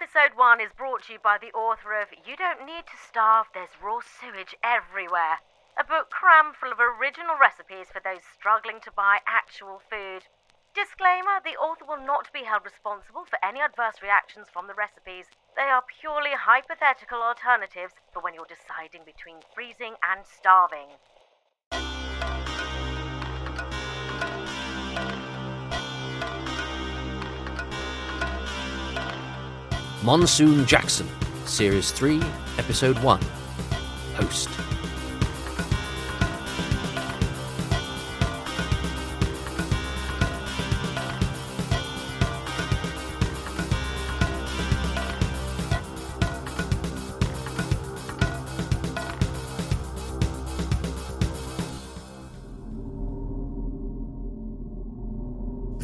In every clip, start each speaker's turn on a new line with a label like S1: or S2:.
S1: Episode 1 is brought to you by the author of You Don't Need to Starve, There's Raw Sewage Everywhere, a book crammed full of original recipes for those struggling to buy actual food. Disclaimer the author will not be held responsible for any adverse reactions from the recipes. They are purely hypothetical alternatives for when you're deciding between freezing and starving.
S2: Monsoon Jackson, Series 3, Episode 1. Host.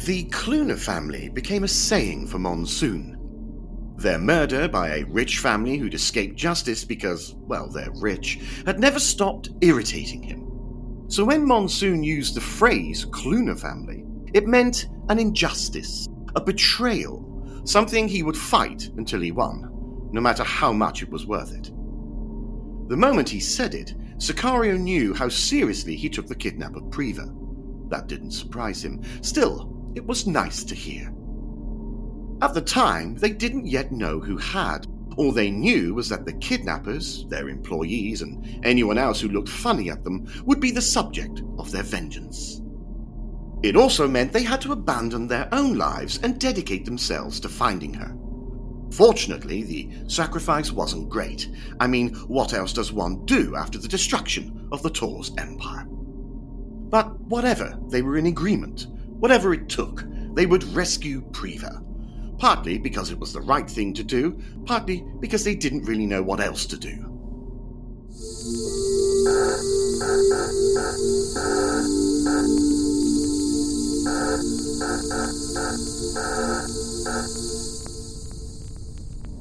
S3: The Cluner family became a saying for Monsoon. Their murder by a rich family who'd escaped justice because, well, they're rich, had never stopped irritating him. So when Monsoon used the phrase Cluner family, it meant an injustice, a betrayal, something he would fight until he won, no matter how much it was worth it. The moment he said it, Sicario knew how seriously he took the kidnap of Preva. That didn't surprise him. Still, it was nice to hear. At the time, they didn't yet know who had. All they knew was that the kidnappers, their employees, and anyone else who looked funny at them would be the subject of their vengeance. It also meant they had to abandon their own lives and dedicate themselves to finding her. Fortunately, the sacrifice wasn't great. I mean, what else does one do after the destruction of the Tor's empire? But whatever, they were in agreement. Whatever it took, they would rescue Preva. Partly because it was the right thing to do, partly because they didn't really know what else to do.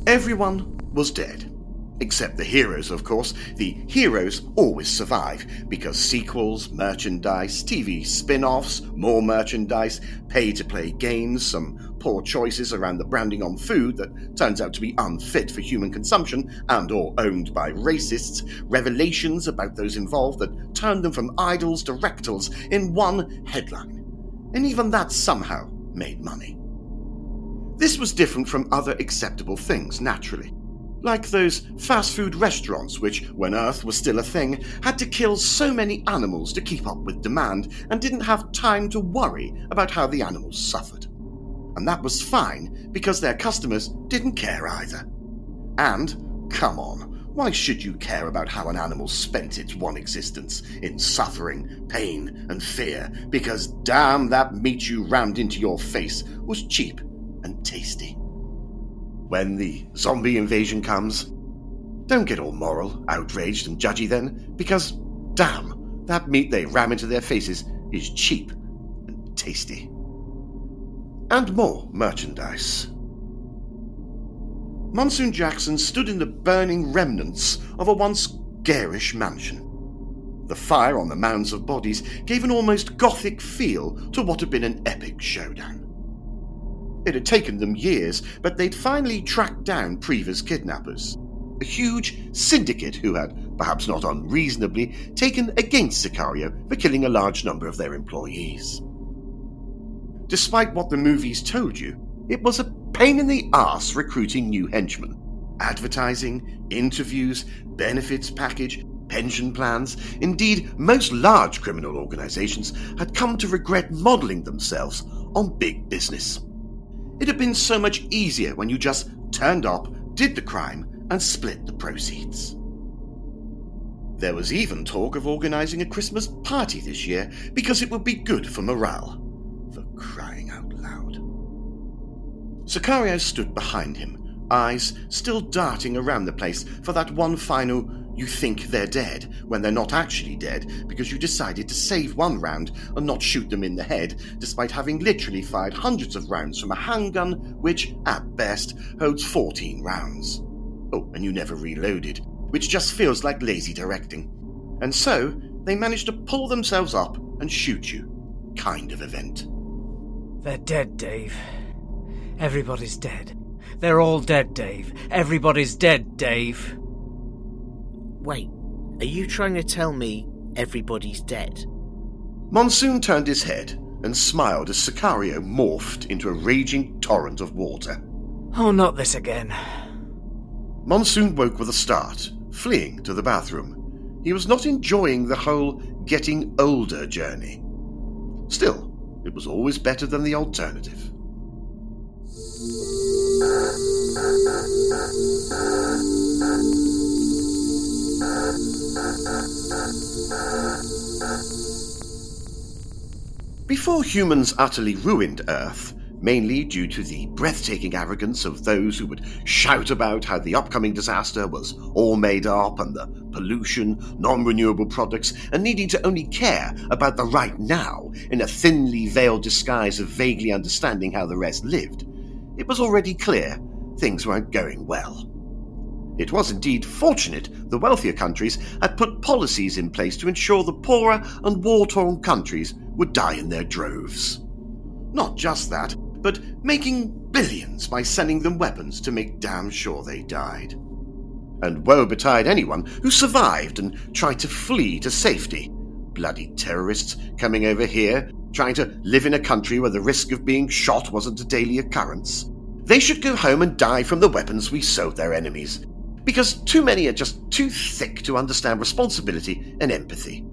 S3: Everyone was dead. Except the heroes, of course. The heroes always survive because sequels, merchandise, TV spin offs, more merchandise, pay to play games, some poor choices around the branding on food that turns out to be unfit for human consumption and or owned by racists, revelations about those involved that turn them from idols to rectals in one headline. And even that somehow made money. This was different from other acceptable things, naturally like those fast food restaurants which, when Earth was still a thing, had to kill so many animals to keep up with demand and didn't have time to worry about how the animals suffered. And that was fine because their customers didn't care either. And, come on, why should you care about how an animal spent its one existence in suffering, pain, and fear? Because damn, that meat you rammed into your face was cheap and tasty when the zombie invasion comes. Don't get all moral, outraged, and judgy then, because, damn, that meat they ram into their faces is cheap and tasty. And more merchandise. Monsoon Jackson stood in the burning remnants of a once garish mansion. The fire on the mounds of bodies gave an almost gothic feel to what had been an epic showdown. It had taken them years, but they'd finally tracked down Preva's kidnappers. A huge syndicate who had, perhaps not unreasonably, taken against Sicario for killing a large number of their employees. Despite what the movies told you, it was a pain in the ass recruiting new henchmen. Advertising, interviews, benefits package, pension plans, indeed, most large criminal organizations had come to regret modeling themselves on big business. It had been so much easier when you just turned up, did the crime, and split the proceeds. There was even talk of organising a Christmas party this year because it would be good for morale. Crying out loud. Sicario stood behind him, eyes still darting around the place for that one final you think they're dead when they're not actually dead because you decided to save one round and not shoot them in the head, despite having literally fired hundreds of rounds from a handgun which, at best, holds 14 rounds. Oh, and you never reloaded, which just feels like lazy directing. And so, they managed to pull themselves up and shoot you. Kind of event.
S4: They're dead, Dave. Everybody's dead. They're all dead, Dave. Everybody's dead, Dave.
S5: Wait, are you trying to tell me everybody's dead?
S3: Monsoon turned his head and smiled as Sicario morphed into a raging torrent of water.
S4: Oh, not this again.
S3: Monsoon woke with a start, fleeing to the bathroom. He was not enjoying the whole getting older journey. Still, it was always better than the alternative. Before humans utterly ruined Earth, mainly due to the breathtaking arrogance of those who would shout about how the upcoming disaster was all made up and the pollution, non renewable products, and needing to only care about the right now in a thinly veiled disguise of vaguely understanding how the rest lived, it was already clear things weren't going well. It was indeed fortunate the wealthier countries had put policies in place to ensure the poorer and war torn countries would die in their droves. Not just that, but making billions by sending them weapons to make damn sure they died. And woe betide anyone who survived and tried to flee to safety. Bloody terrorists coming over here, trying to live in a country where the risk of being shot wasn't a daily occurrence. They should go home and die from the weapons we sold their enemies, because too many are just too thick to understand responsibility and empathy.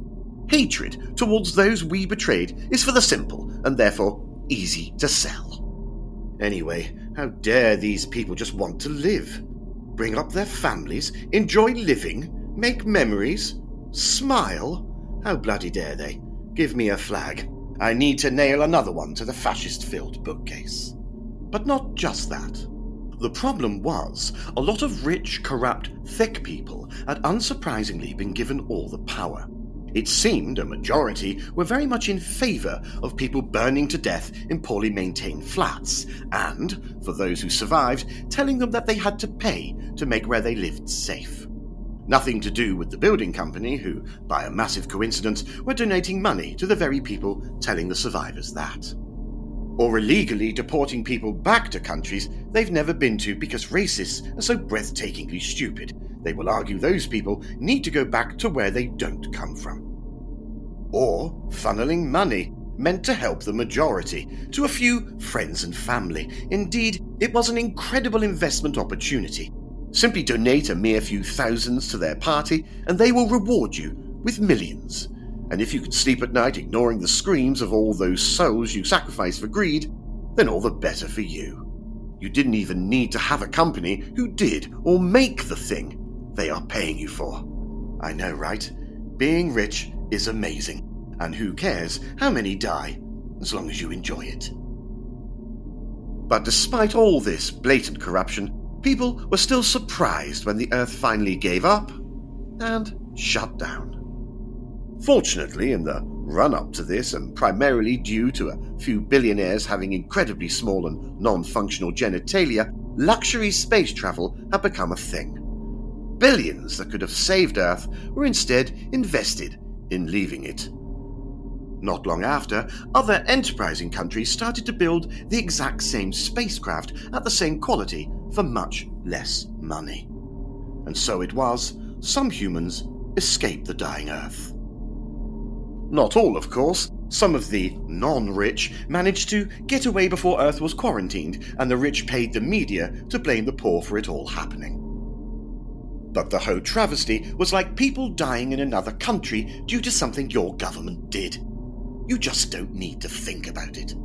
S3: Hatred towards those we betrayed is for the simple and therefore easy to sell. Anyway, how dare these people just want to live? Bring up their families, enjoy living, make memories, smile? How bloody dare they? Give me a flag. I need to nail another one to the fascist filled bookcase. But not just that. The problem was, a lot of rich, corrupt, thick people had unsurprisingly been given all the power. It seemed a majority were very much in favour of people burning to death in poorly maintained flats, and, for those who survived, telling them that they had to pay to make where they lived safe. Nothing to do with the building company, who, by a massive coincidence, were donating money to the very people telling the survivors that or illegally deporting people back to countries they've never been to because racists are so breathtakingly stupid. They will argue those people need to go back to where they don't come from. Or funneling money meant to help the majority to a few friends and family. Indeed, it was an incredible investment opportunity. Simply donate a mere few thousands to their party, and they will reward you with millions and if you could sleep at night ignoring the screams of all those souls you sacrificed for greed, then all the better for you. You didn't even need to have a company who did or make the thing they are paying you for. I know, right? Being rich is amazing, and who cares how many die, as long as you enjoy it. But despite all this blatant corruption, people were still surprised when the Earth finally gave up and shut down. Fortunately, in the run up to this, and primarily due to a few billionaires having incredibly small and non functional genitalia, luxury space travel had become a thing. Billions that could have saved Earth were instead invested in leaving it. Not long after, other enterprising countries started to build the exact same spacecraft at the same quality for much less money. And so it was, some humans escaped the dying Earth. Not all, of course. Some of the non rich managed to get away before Earth was quarantined, and the rich paid the media to blame the poor for it all happening. But the whole travesty was like people dying in another country due to something your government did. You just don't need to think about it.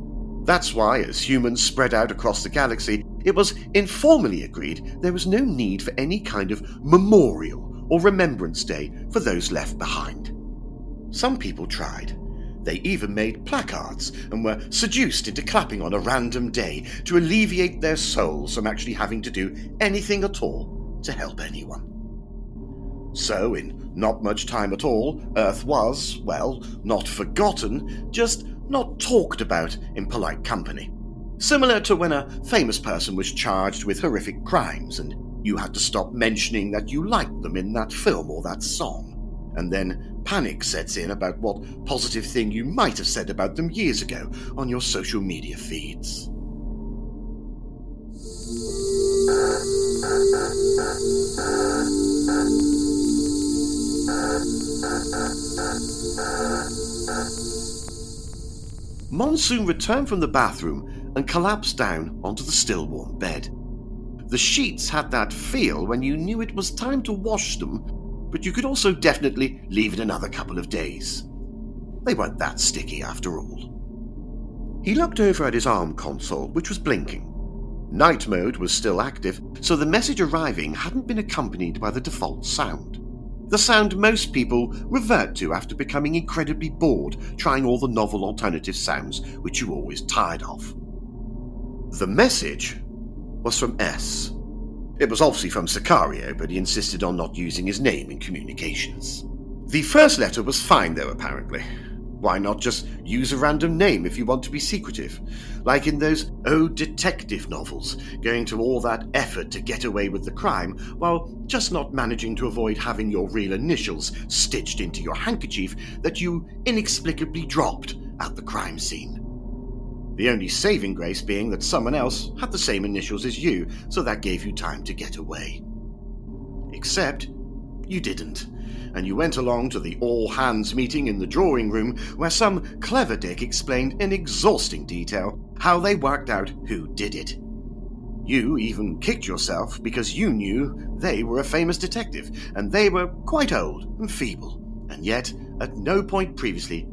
S3: That's why, as humans spread out across the galaxy, it was informally agreed there was no need for any kind of memorial or remembrance day for those left behind. Some people tried. They even made placards and were seduced into clapping on a random day to alleviate their souls from actually having to do anything at all to help anyone. So, in not much time at all, Earth was, well, not forgotten, just not talked about in polite company. Similar to when a famous person was charged with horrific crimes and you had to stop mentioning that you liked them in that film or that song. And then panic sets in about what positive thing you might have said about them years ago on your social media feeds. Monsoon returned from the bathroom and collapsed down onto the still warm bed. The sheets had that feel when you knew it was time to wash them, but you could also definitely leave it another couple of days. They weren't that sticky after all. He looked over at his arm console, which was blinking. Night mode was still active, so the message arriving hadn't been accompanied by the default sound. The sound most people revert to after becoming incredibly bored trying all the novel alternative sounds which you always tired of. The message was from S. It was obviously from Sicario, but he insisted on not using his name in communications. The first letter was fine, though, apparently. Why not just use a random name if you want to be secretive? Like in those old detective novels, going to all that effort to get away with the crime while just not managing to avoid having your real initials stitched into your handkerchief that you inexplicably dropped at the crime scene. The only saving grace being that someone else had the same initials as you, so that gave you time to get away. Except you didn't, and you went along to the all hands meeting in the drawing room where some clever dick explained in exhausting detail how they worked out who did it. You even kicked yourself because you knew they were a famous detective and they were quite old and feeble, and yet at no point previously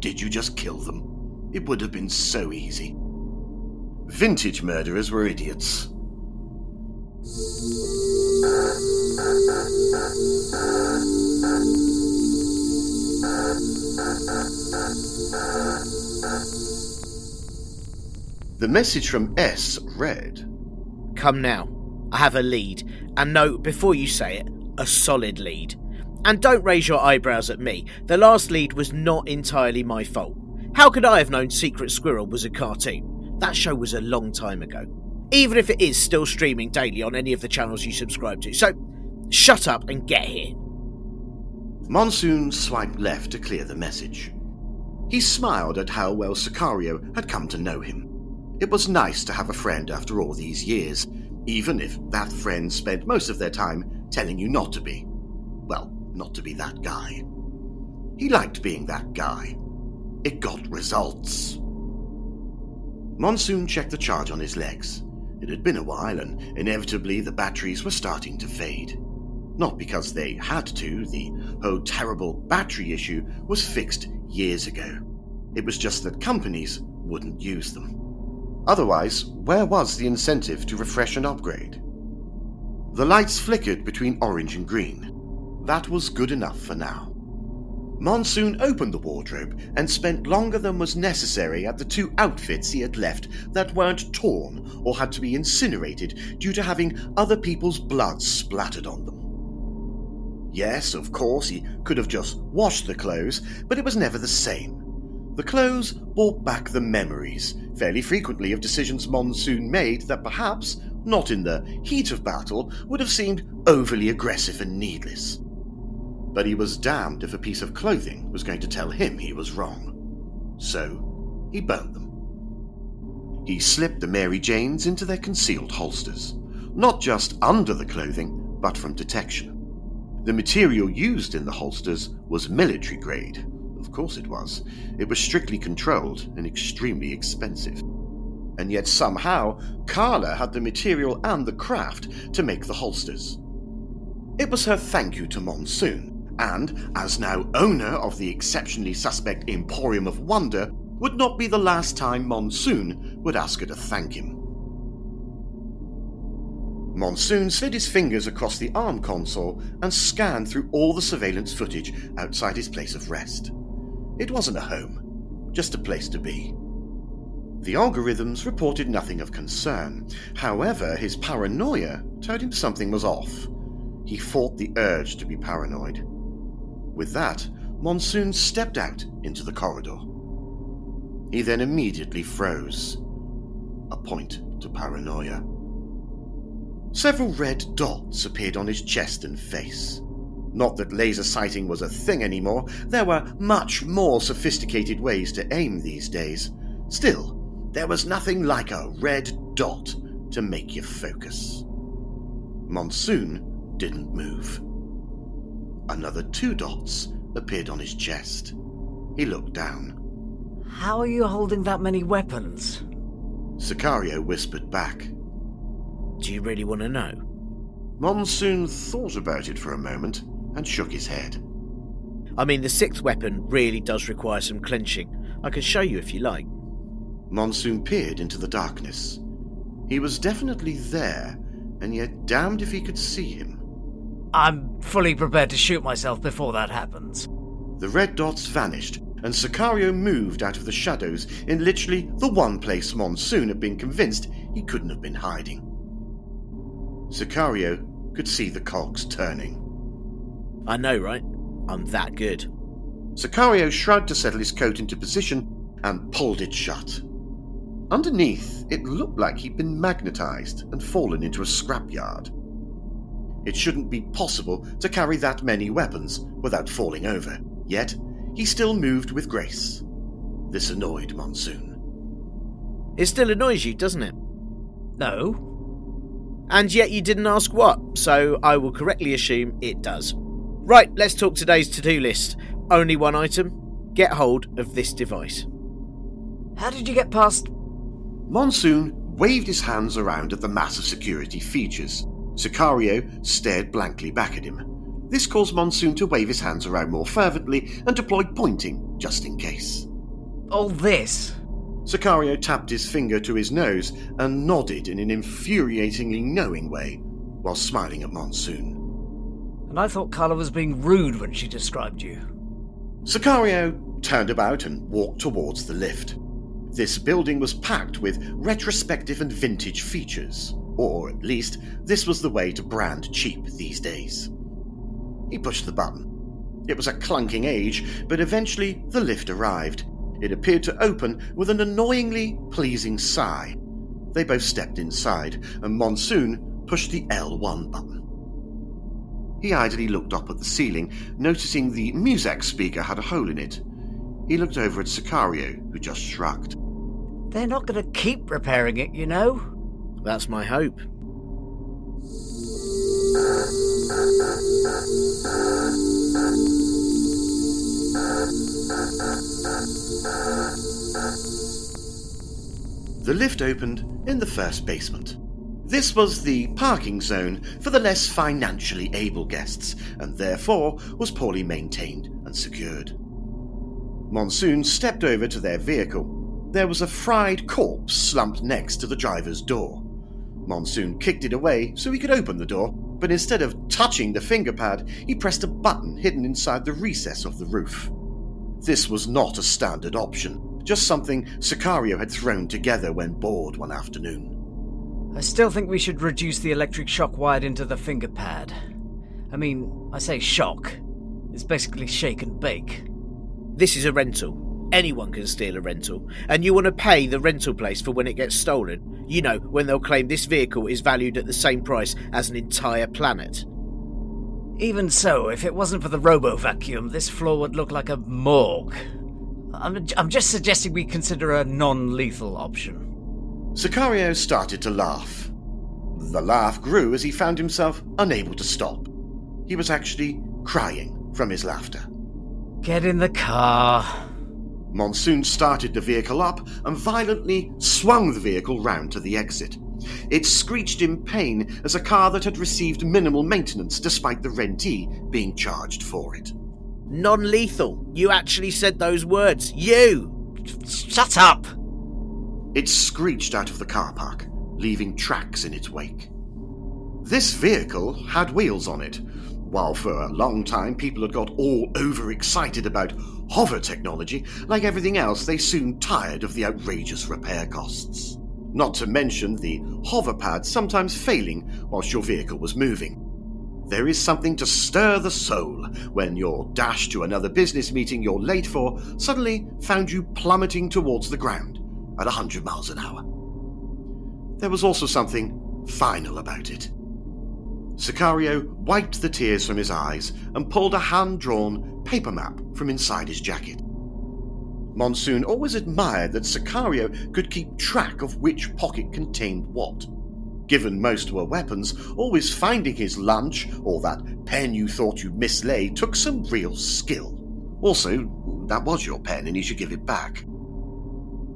S3: did you just kill them. It would have been so easy. Vintage murderers were idiots. The message from S read
S5: Come now. I have a lead. And no, before you say it, a solid lead. And don't raise your eyebrows at me. The last lead was not entirely my fault. How could I have known Secret Squirrel was a cartoon? That show was a long time ago. Even if it is still streaming daily on any of the channels you subscribe to. So, shut up and get here.
S3: Monsoon swiped left to clear the message. He smiled at how well Sicario had come to know him. It was nice to have a friend after all these years, even if that friend spent most of their time telling you not to be. Well, not to be that guy. He liked being that guy it got results. Monsoon checked the charge on his legs. It had been a while, and inevitably the batteries were starting to fade. Not because they had to, the oh terrible battery issue was fixed years ago. It was just that companies wouldn't use them. Otherwise, where was the incentive to refresh and upgrade? The lights flickered between orange and green. That was good enough for now. Monsoon opened the wardrobe and spent longer than was necessary at the two outfits he had left that weren't torn or had to be incinerated due to having other people's blood splattered on them. Yes, of course, he could have just washed the clothes, but it was never the same. The clothes brought back the memories, fairly frequently of decisions Monsoon made that perhaps, not in the heat of battle, would have seemed overly aggressive and needless but he was damned if a piece of clothing was going to tell him he was wrong. So he burned them. He slipped the Mary Janes into their concealed holsters, not just under the clothing, but from detection. The material used in the holsters was military grade. Of course it was. It was strictly controlled and extremely expensive. And yet somehow, Carla had the material and the craft to make the holsters. It was her thank you to Monsoon, and, as now owner of the exceptionally suspect Emporium of Wonder, would not be the last time Monsoon would ask her to thank him. Monsoon slid his fingers across the ARM console and scanned through all the surveillance footage outside his place of rest. It wasn't a home, just a place to be. The algorithms reported nothing of concern. However, his paranoia told him something was off. He fought the urge to be paranoid. With that, Monsoon stepped out into the corridor. He then immediately froze. A point to paranoia. Several red dots appeared on his chest and face. Not that laser sighting was a thing anymore, there were much more sophisticated ways to aim these days. Still, there was nothing like a red dot to make you focus. Monsoon didn't move. Another two dots appeared on his chest. He looked down.
S4: How are you holding that many weapons?
S3: Sicario whispered back.
S5: Do you really want to know?
S3: Monsoon thought about it for a moment and shook his head.
S5: I mean, the sixth weapon really does require some clenching. I can show you if you like.
S3: Monsoon peered into the darkness. He was definitely there, and yet damned if he could see him.
S4: I'm fully prepared to shoot myself before that happens.
S3: The red dots vanished, and Sicario moved out of the shadows in literally the one place Monsoon had been convinced he couldn't have been hiding. Sicario could see the cogs turning.
S5: I know, right? I'm that good.
S3: Sicario shrugged to settle his coat into position and pulled it shut. Underneath, it looked like he'd been magnetized and fallen into a scrapyard. It shouldn't be possible to carry that many weapons without falling over, yet he still moved with grace. This annoyed Monsoon.
S5: It still annoys you, doesn't it?
S4: No.
S5: And yet you didn't ask what, so I will correctly assume it does. Right, let's talk today's to do list. Only one item get hold of this device.
S4: How did you get past.
S3: Monsoon waved his hands around at the mass of security features. Sicario stared blankly back at him. This caused Monsoon to wave his hands around more fervently and deploy pointing, just in case.
S4: all this?
S3: Sicario tapped his finger to his nose and nodded in an infuriatingly knowing way while smiling at Monsoon.
S4: And I thought Carla was being rude when she described you.
S3: Sicario turned about and walked towards the lift. This building was packed with retrospective and vintage features, or at least this was the way to brand cheap these days. He pushed the button. It was a clunking age, but eventually the lift arrived. It appeared to open with an annoyingly pleasing sigh. They both stepped inside, and Monsoon pushed the L1 button. He idly looked up at the ceiling, noticing the Muzak speaker had a hole in it. He looked over at Sicario, who just shrugged.
S4: They're not going to keep repairing it, you know?
S5: That's my hope.
S3: The lift opened in the first basement. This was the parking zone for the less financially able guests, and therefore was poorly maintained and secured. Monsoon stepped over to their vehicle. There was a fried corpse slumped next to the driver's door. Monsoon kicked it away so he could open the door, but instead of touching the finger pad, he pressed a button hidden inside the recess of the roof. This was not a standard option, just something Sicario had thrown together when bored one afternoon.
S4: I still think we should reduce the electric shock wired into the finger pad. I mean, I say shock. It's basically shake and bake.
S5: This is a rental. Anyone can steal a rental, and you want to pay the rental place for when it gets stolen. You know, when they'll claim this vehicle is valued at the same price as an entire planet.
S4: Even so, if it wasn't for the robo vacuum, this floor would look like a morgue. I'm, I'm just suggesting we consider a non lethal option.
S3: Sicario started to laugh. The laugh grew as he found himself unable to stop. He was actually crying from his laughter.
S4: Get in the car.
S3: Monsoon started the vehicle up and violently swung the vehicle round to the exit. It screeched in pain as a car that had received minimal maintenance despite the rentee being charged for it.
S5: Non lethal. You actually said those words. You!
S4: Shut up!
S3: It screeched out of the car park, leaving tracks in its wake. This vehicle had wheels on it. While for a long time people had got all overexcited about hover technology, like everything else, they soon tired of the outrageous repair costs. Not to mention the hover pad sometimes failing whilst your vehicle was moving. There is something to stir the soul when your dash to another business meeting you're late for suddenly found you plummeting towards the ground at 100 miles an hour. There was also something final about it. Sicario wiped the tears from his eyes and pulled a hand drawn paper map from inside his jacket. Monsoon always admired that Sicario could keep track of which pocket contained what. Given most were weapons, always finding his lunch or that pen you thought you'd mislaid took some real skill. Also, that was your pen and you should give it back.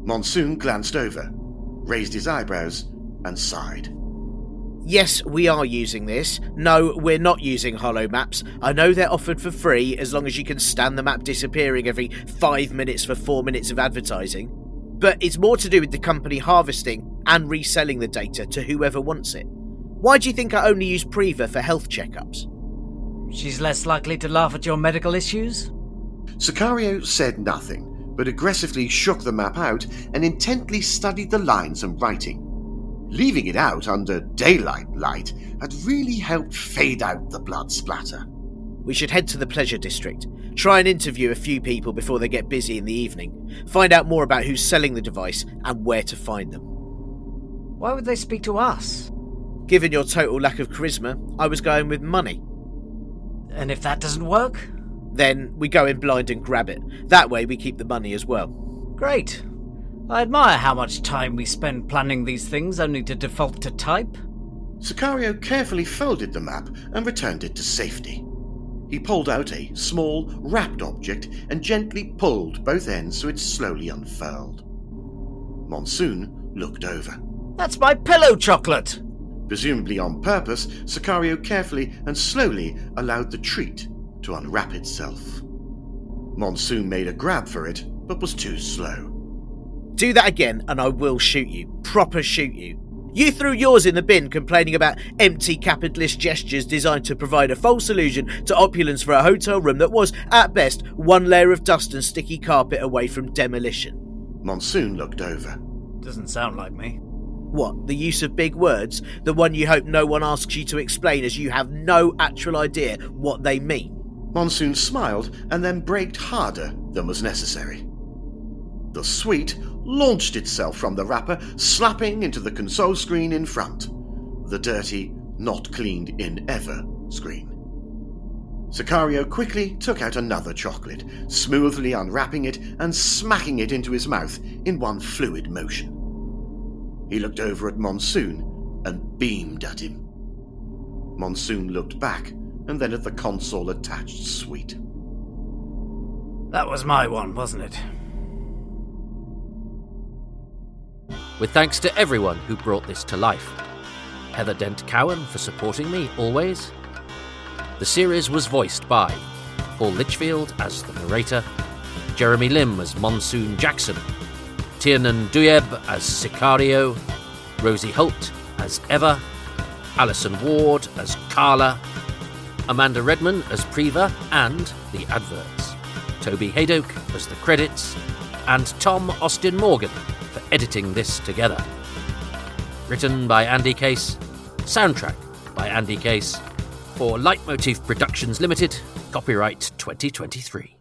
S3: Monsoon glanced over, raised his eyebrows, and sighed.
S5: Yes, we are using this. No, we're not using hollow maps. I know they're offered for free as long as you can stand the map disappearing every five minutes for four minutes of advertising. But it's more to do with the company harvesting and reselling the data to whoever wants it. Why do you think I only use Priva for health checkups?
S4: She's less likely to laugh at your medical issues?
S3: Sicario said nothing, but aggressively shook the map out and intently studied the lines and writing. Leaving it out under daylight light had really helped fade out the blood splatter.
S5: We should head to the pleasure district. Try and interview a few people before they get busy in the evening. Find out more about who's selling the device and where to find them.
S4: Why would they speak to us?
S5: Given your total lack of charisma, I was going with money.
S4: And if that doesn't work?
S5: Then we go in blind and grab it. That way we keep the money as well.
S4: Great. I admire how much time we spend planning these things only to default to type.
S3: Sicario carefully folded the map and returned it to safety. He pulled out a small, wrapped object and gently pulled both ends so it slowly unfurled. Monsoon looked over.
S4: That's my pillow chocolate!
S3: Presumably on purpose, Sicario carefully and slowly allowed the treat to unwrap itself. Monsoon made a grab for it, but was too slow.
S5: Do that again, and I will shoot you. Proper shoot you. You threw yours in the bin complaining about empty capitalist gestures designed to provide a false illusion to opulence for a hotel room that was, at best, one layer of dust and sticky carpet away from demolition.
S3: Monsoon looked over.
S4: Doesn't sound like me.
S5: What, the use of big words? The one you hope no one asks you to explain as you have no actual idea what they mean?
S3: Monsoon smiled and then braked harder than was necessary. The sweet launched itself from the wrapper, slapping into the console screen in front. The dirty, not cleaned in ever screen. Sicario quickly took out another chocolate, smoothly unwrapping it and smacking it into his mouth in one fluid motion. He looked over at Monsoon and beamed at him. Monsoon looked back and then at the console attached sweet.
S4: That was my one, wasn't it?
S2: with thanks to everyone who brought this to life. Heather Dent Cowan for supporting me always. The series was voiced by Paul Litchfield as the narrator, Jeremy Limb as Monsoon Jackson, Tiernan Douieb as Sicario, Rosie Holt as Eva, Alison Ward as Carla, Amanda Redman as Priva and the adverts, Toby Hadoke as the credits, and Tom Austin Morgan for editing this together. Written by Ande Case, soundtrack by Ande Case, for Leitmotif Productions Limited, copyright 2023.